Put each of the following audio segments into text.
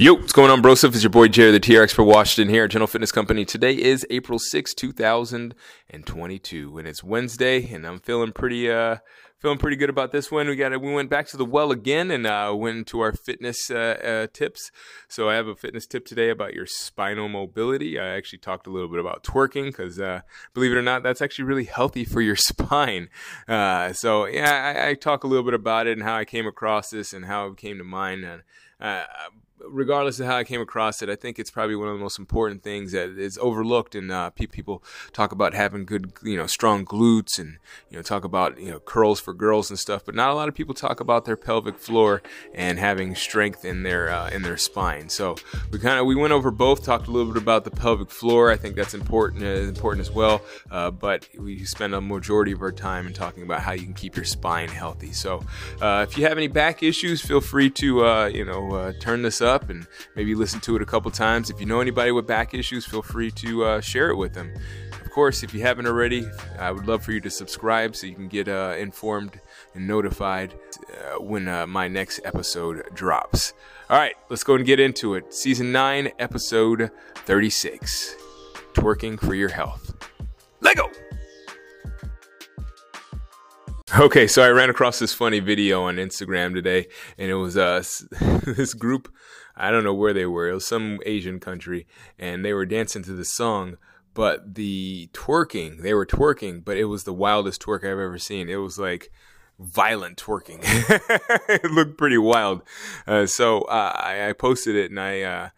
Yo, what's going on, bro? Stuff It's your boy Jerry, the TRX for Washington here at General Fitness Company. Today is April 6, 2022, and it's Wednesday, and I'm feeling pretty, uh, feeling pretty good about this one. We got, we went back to the well again and uh, went to our fitness uh, uh, tips. So I have a fitness tip today about your spinal mobility. I actually talked a little bit about twerking because, uh, believe it or not, that's actually really healthy for your spine. Uh, so yeah, I, I talk a little bit about it and how I came across this and how it came to mind. And, uh, regardless of how I came across it, I think it's probably one of the most important things that is overlooked. And uh, pe- people talk about having good, you know, strong glutes, and you know, talk about you know curls for girls and stuff. But not a lot of people talk about their pelvic floor and having strength in their uh, in their spine. So we kind of we went over both, talked a little bit about the pelvic floor. I think that's important uh, important as well. Uh, but we spend a majority of our time in talking about how you can keep your spine healthy. So uh, if you have any back issues, feel free to uh, you know turn this up and maybe listen to it a couple times. If you know anybody with back issues, feel free to uh, share it with them. Of course, if you haven't already, I would love for you to subscribe so you can get uh, informed and notified uh, when uh, my next episode drops. All right, let's go and get into it. Season 9, episode 36 Twerking for Your Health. Lego! Okay, so I ran across this funny video on Instagram today, and it was uh, this group. I don't know where they were. It was some Asian country, and they were dancing to the song. But the twerking, they were twerking, but it was the wildest twerk I've ever seen. It was like violent twerking. it looked pretty wild. Uh, so uh, I, I posted it, and I.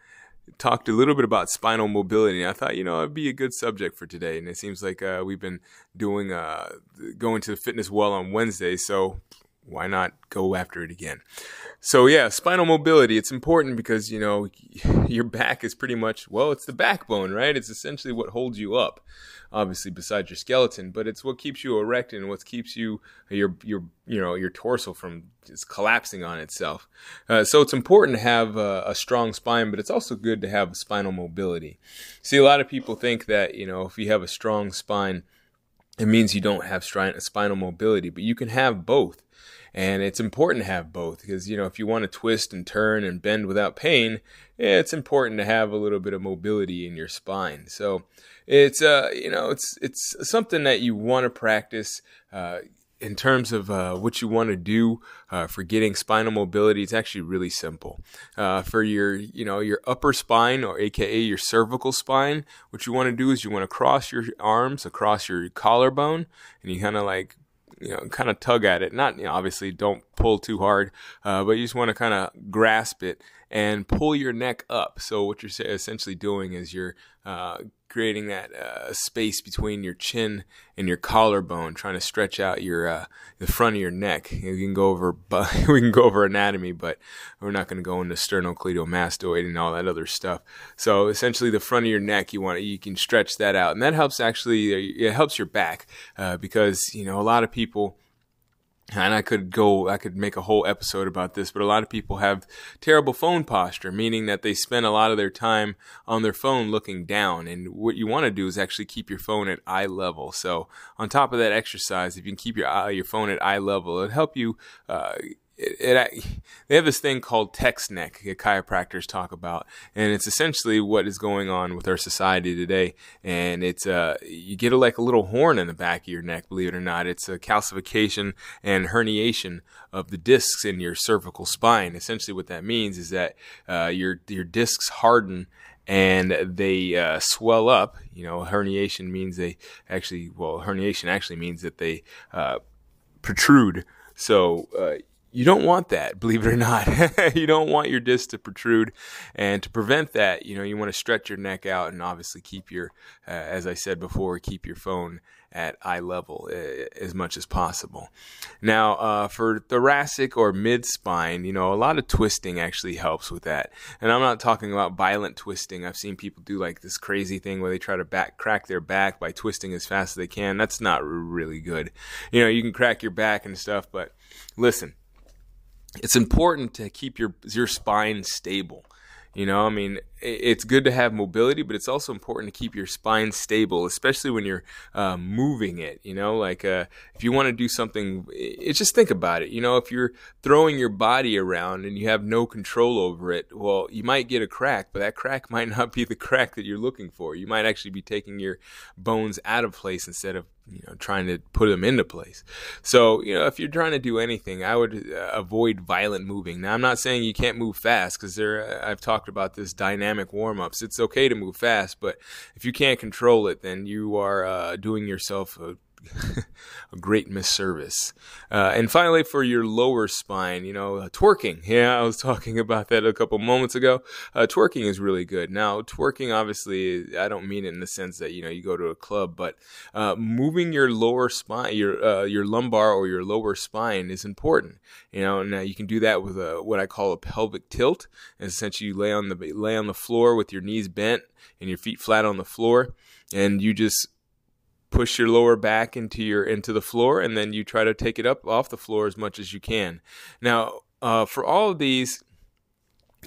Talked a little bit about spinal mobility. I thought, you know, it'd be a good subject for today. And it seems like uh, we've been doing uh, going to the fitness well on Wednesday, so why not go after it again? So yeah, spinal mobility. It's important because you know your back is pretty much well, it's the backbone, right? It's essentially what holds you up. Obviously, besides your skeleton, but it's what keeps you erect and what keeps you your your you know your torso from just collapsing on itself. Uh, so it's important to have a, a strong spine, but it's also good to have spinal mobility. See, a lot of people think that you know if you have a strong spine, it means you don't have spinal mobility, but you can have both. And it's important to have both because, you know, if you want to twist and turn and bend without pain, it's important to have a little bit of mobility in your spine. So it's, uh, you know, it's, it's something that you want to practice. Uh, in terms of uh, what you want to do uh, for getting spinal mobility, it's actually really simple. Uh, for your, you know, your upper spine or AKA your cervical spine, what you want to do is you want to cross your arms across your collarbone, and you kind of like you know, kind of tug at it. Not, you know, obviously don't pull too hard, uh, but you just want to kind of grasp it and pull your neck up. So what you're essentially doing is you're uh, creating that uh, space between your chin and your collarbone, trying to stretch out your uh, the front of your neck. You can go over, we can go over anatomy, but we're not going to go into sternocleidomastoid and all that other stuff. So essentially, the front of your neck, you want you can stretch that out, and that helps actually. It helps your back uh, because you know a lot of people and I could go, I could make a whole episode about this, but a lot of people have terrible phone posture, meaning that they spend a lot of their time on their phone looking down. And what you want to do is actually keep your phone at eye level. So on top of that exercise, if you can keep your eye, your phone at eye level, it'll help you, uh, it, it, they have this thing called text neck that chiropractors talk about, and it's essentially what is going on with our society today. And it's uh, you get a, like a little horn in the back of your neck, believe it or not. It's a calcification and herniation of the discs in your cervical spine. Essentially, what that means is that uh, your your discs harden and they uh, swell up. You know, herniation means they actually, well, herniation actually means that they uh, protrude. So uh, you don't want that, believe it or not. you don't want your disc to protrude. And to prevent that, you know, you want to stretch your neck out and obviously keep your, uh, as I said before, keep your phone at eye level uh, as much as possible. Now, uh, for thoracic or mid spine, you know, a lot of twisting actually helps with that. And I'm not talking about violent twisting. I've seen people do like this crazy thing where they try to back crack their back by twisting as fast as they can. That's not really good. You know, you can crack your back and stuff, but listen it's important to keep your your spine stable. You know, I mean, it's good to have mobility, but it's also important to keep your spine stable, especially when you're uh, moving it. You know, like uh, if you want to do something, it's just think about it. You know, if you're throwing your body around and you have no control over it, well, you might get a crack, but that crack might not be the crack that you're looking for. You might actually be taking your bones out of place instead of you know trying to put them into place so you know if you're trying to do anything i would uh, avoid violent moving now i'm not saying you can't move fast because there i've talked about this dynamic warm-ups. It's okay to move fast but if you can't control it then you are uh, doing yourself a a great misservice. Uh, and finally, for your lower spine, you know, uh, twerking. Yeah, I was talking about that a couple moments ago. Uh, twerking is really good. Now, twerking, obviously, I don't mean it in the sense that you know you go to a club, but uh, moving your lower spine, your uh, your lumbar or your lower spine is important. You know, now you can do that with a what I call a pelvic tilt. And essentially, you lay on the lay on the floor with your knees bent and your feet flat on the floor, and you just push your lower back into your into the floor and then you try to take it up off the floor as much as you can. Now uh, for all of these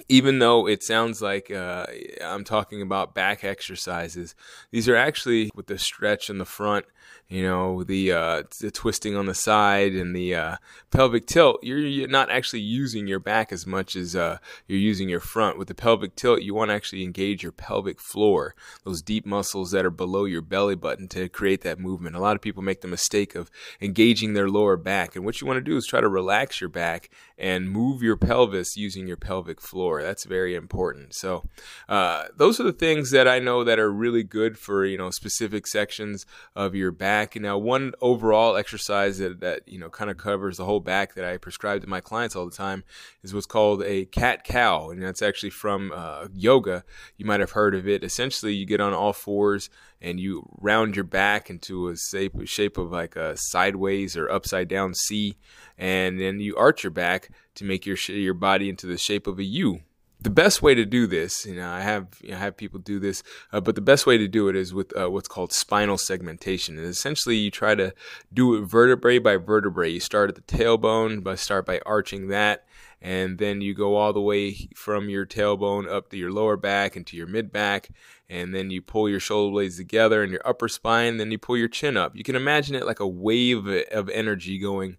even though it sounds like uh, I'm talking about back exercises, these are actually with the stretch in the front, you know, the, uh, the twisting on the side and the uh, pelvic tilt. You're, you're, not actually using your back as much as uh, you're using your front. With the pelvic tilt, you want to actually engage your pelvic floor, those deep muscles that are below your belly button to create that movement. A lot of people make the mistake of engaging their lower back, and what you want to do is try to relax your back and move your pelvis using your pelvic floor. That's very important. So uh, those are the things that I know that are really good for you know specific sections of your back. Now, one overall exercise that that you know kind of covers the whole back that I prescribe to my clients all the time is what's called a cat cow, and that's actually from uh, yoga. You might have heard of it. Essentially, you get on all fours and you round your back into a shape, shape of like a sideways or upside down C, and then you arch your back to make your your body into the shape of a U. The best way to do this, you know, I have you know, have people do this, uh, but the best way to do it is with uh, what's called spinal segmentation. And essentially, you try to do it vertebrae by vertebrae. You start at the tailbone, by start by arching that, and then you go all the way from your tailbone up to your lower back and to your mid back, and then you pull your shoulder blades together and your upper spine, then you pull your chin up. You can imagine it like a wave of energy going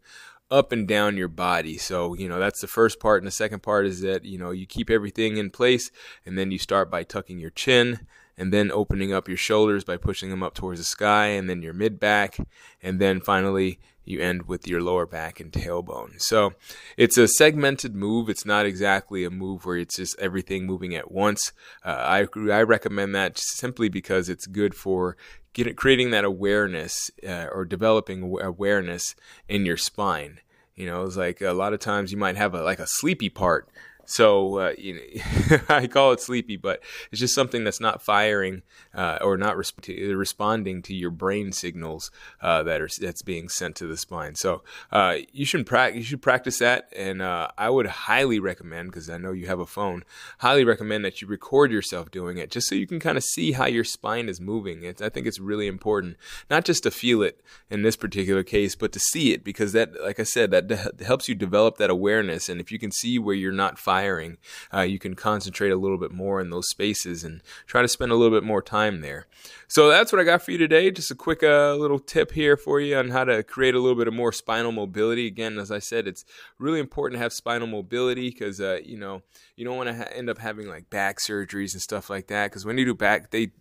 up and down your body. So, you know, that's the first part. And the second part is that, you know, you keep everything in place and then you start by tucking your chin and then opening up your shoulders by pushing them up towards the sky and then your mid back. And then finally, you end with your lower back and tailbone. So it's a segmented move. It's not exactly a move where it's just everything moving at once. Uh, I, I recommend that simply because it's good for get, creating that awareness uh, or developing awareness in your spine. You know, it's like a lot of times you might have a like a sleepy part so uh, you know, I call it sleepy, but it's just something that's not firing uh, or not resp- responding to your brain signals uh, that are that's being sent to the spine. So uh, you should practice. You should practice that, and uh, I would highly recommend because I know you have a phone. Highly recommend that you record yourself doing it, just so you can kind of see how your spine is moving. It's, I think it's really important, not just to feel it in this particular case, but to see it because that, like I said, that de- helps you develop that awareness. And if you can see where you're not firing firing, uh, you can concentrate a little bit more in those spaces and try to spend a little bit more time there. So that's what I got for you today. Just a quick uh, little tip here for you on how to create a little bit of more spinal mobility. Again, as I said, it's really important to have spinal mobility because uh, you know you don't want to ha- end up having like back surgeries and stuff like that. Because when you do back, they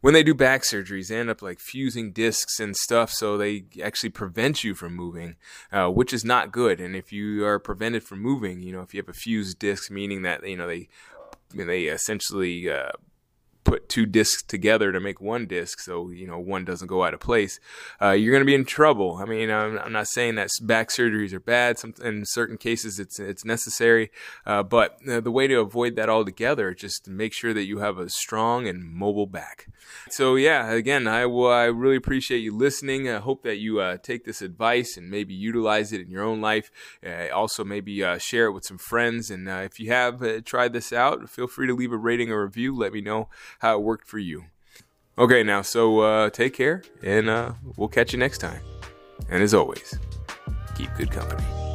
when they do back surgeries, they end up like fusing discs and stuff, so they actually prevent you from moving, uh, which is not good. And if you are prevented from moving, you know, if you have a fused disc, meaning that you know they they essentially uh, put two discs together to make one disc, so you know one doesn't go out of place, uh, you're going to be in trouble. I mean, I'm, I'm, not saying that back surgeries are bad. Some, in certain cases, it's it's necessary, uh, but uh, the way to avoid that altogether is just make sure that you have a strong and mobile back. So yeah, again, I will. I really appreciate you listening. I hope that you uh, take this advice and maybe utilize it in your own life. Uh, also, maybe uh, share it with some friends. And if you have tried this out, feel free to leave a rating or review. Let me know how it worked for you. Okay, now, so uh, take care, and uh, we'll catch you next time. And as always, keep good company.